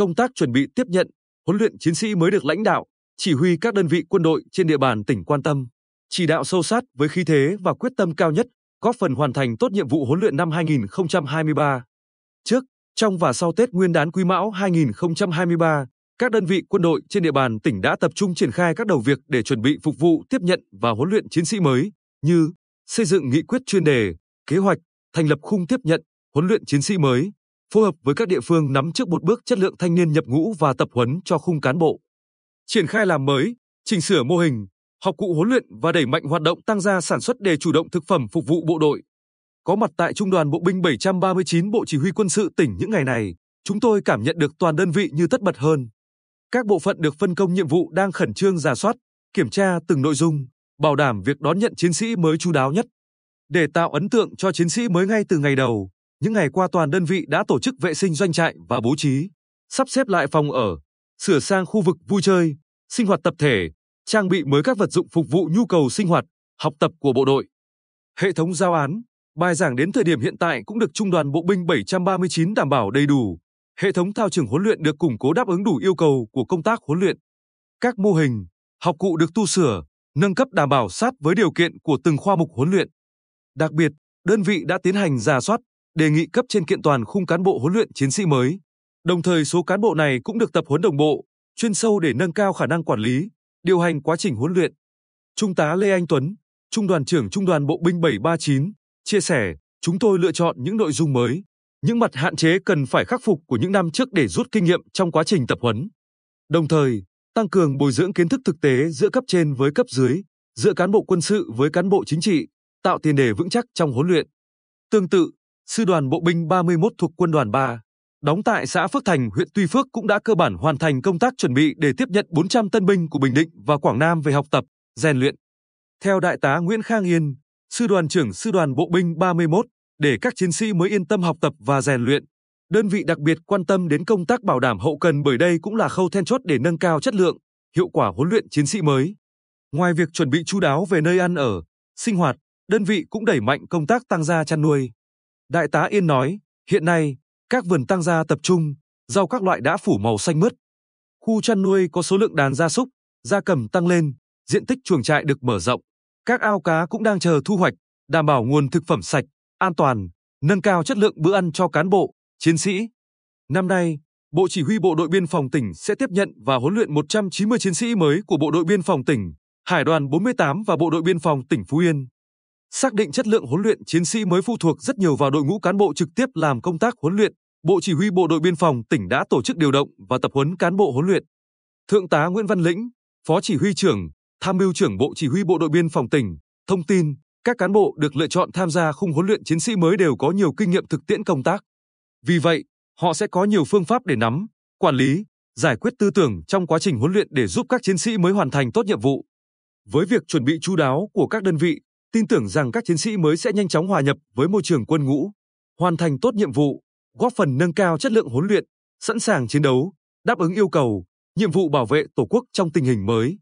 công tác chuẩn bị tiếp nhận, huấn luyện chiến sĩ mới được lãnh đạo, chỉ huy các đơn vị quân đội trên địa bàn tỉnh quan tâm, chỉ đạo sâu sát với khí thế và quyết tâm cao nhất, góp phần hoàn thành tốt nhiệm vụ huấn luyện năm 2023. Trước, trong và sau Tết Nguyên đán Quý Mão 2023, các đơn vị quân đội trên địa bàn tỉnh đã tập trung triển khai các đầu việc để chuẩn bị phục vụ tiếp nhận và huấn luyện chiến sĩ mới như xây dựng nghị quyết chuyên đề, kế hoạch, thành lập khung tiếp nhận, huấn luyện chiến sĩ mới, phối hợp với các địa phương nắm trước một bước chất lượng thanh niên nhập ngũ và tập huấn cho khung cán bộ. Triển khai làm mới, chỉnh sửa mô hình, học cụ huấn luyện và đẩy mạnh hoạt động tăng gia sản xuất để chủ động thực phẩm phục vụ bộ đội. Có mặt tại Trung đoàn Bộ binh 739 Bộ Chỉ huy Quân sự tỉnh những ngày này, chúng tôi cảm nhận được toàn đơn vị như tất bật hơn. Các bộ phận được phân công nhiệm vụ đang khẩn trương giả soát, kiểm tra từng nội dung, bảo đảm việc đón nhận chiến sĩ mới chú đáo nhất. Để tạo ấn tượng cho chiến sĩ mới ngay từ ngày đầu, những ngày qua toàn đơn vị đã tổ chức vệ sinh doanh trại và bố trí, sắp xếp lại phòng ở, sửa sang khu vực vui chơi, sinh hoạt tập thể, trang bị mới các vật dụng phục vụ nhu cầu sinh hoạt, học tập của bộ đội. Hệ thống giao án, bài giảng đến thời điểm hiện tại cũng được Trung đoàn Bộ binh 739 đảm bảo đầy đủ. Hệ thống thao trường huấn luyện được củng cố đáp ứng đủ yêu cầu của công tác huấn luyện. Các mô hình, học cụ được tu sửa, nâng cấp đảm bảo sát với điều kiện của từng khoa mục huấn luyện. Đặc biệt, đơn vị đã tiến hành giả soát, đề nghị cấp trên kiện toàn khung cán bộ huấn luyện chiến sĩ mới. Đồng thời số cán bộ này cũng được tập huấn đồng bộ, chuyên sâu để nâng cao khả năng quản lý, điều hành quá trình huấn luyện. Trung tá Lê Anh Tuấn, Trung đoàn trưởng Trung đoàn Bộ binh 739, chia sẻ, chúng tôi lựa chọn những nội dung mới, những mặt hạn chế cần phải khắc phục của những năm trước để rút kinh nghiệm trong quá trình tập huấn. Đồng thời, tăng cường bồi dưỡng kiến thức thực tế giữa cấp trên với cấp dưới, giữa cán bộ quân sự với cán bộ chính trị, tạo tiền đề vững chắc trong huấn luyện. Tương tự, Sư đoàn Bộ binh 31 thuộc Quân đoàn 3, đóng tại xã Phước Thành, huyện Tuy Phước cũng đã cơ bản hoàn thành công tác chuẩn bị để tiếp nhận 400 tân binh của Bình Định và Quảng Nam về học tập, rèn luyện. Theo Đại tá Nguyễn Khang Yên, Sư đoàn trưởng Sư đoàn Bộ binh 31, để các chiến sĩ mới yên tâm học tập và rèn luyện, đơn vị đặc biệt quan tâm đến công tác bảo đảm hậu cần bởi đây cũng là khâu then chốt để nâng cao chất lượng, hiệu quả huấn luyện chiến sĩ mới. Ngoài việc chuẩn bị chú đáo về nơi ăn ở, sinh hoạt, đơn vị cũng đẩy mạnh công tác tăng gia chăn nuôi. Đại tá Yên nói, hiện nay, các vườn tăng gia tập trung, rau các loại đã phủ màu xanh mướt. Khu chăn nuôi có số lượng đàn gia súc, gia cầm tăng lên, diện tích chuồng trại được mở rộng. Các ao cá cũng đang chờ thu hoạch, đảm bảo nguồn thực phẩm sạch, an toàn, nâng cao chất lượng bữa ăn cho cán bộ, chiến sĩ. Năm nay, Bộ Chỉ huy Bộ đội Biên phòng tỉnh sẽ tiếp nhận và huấn luyện 190 chiến sĩ mới của Bộ đội Biên phòng tỉnh, Hải đoàn 48 và Bộ đội Biên phòng tỉnh Phú Yên. Xác định chất lượng huấn luyện chiến sĩ mới phụ thuộc rất nhiều vào đội ngũ cán bộ trực tiếp làm công tác huấn luyện. Bộ Chỉ huy Bộ đội Biên phòng tỉnh đã tổ chức điều động và tập huấn cán bộ huấn luyện. Thượng tá Nguyễn Văn Lĩnh, Phó Chỉ huy trưởng, Tham mưu trưởng Bộ Chỉ huy Bộ đội Biên phòng tỉnh, thông tin, các cán bộ được lựa chọn tham gia khung huấn luyện chiến sĩ mới đều có nhiều kinh nghiệm thực tiễn công tác. Vì vậy, họ sẽ có nhiều phương pháp để nắm, quản lý, giải quyết tư tưởng trong quá trình huấn luyện để giúp các chiến sĩ mới hoàn thành tốt nhiệm vụ. Với việc chuẩn bị chú đáo của các đơn vị, tin tưởng rằng các chiến sĩ mới sẽ nhanh chóng hòa nhập với môi trường quân ngũ, hoàn thành tốt nhiệm vụ, góp phần nâng cao chất lượng huấn luyện, sẵn sàng chiến đấu, đáp ứng yêu cầu, nhiệm vụ bảo vệ Tổ quốc trong tình hình mới.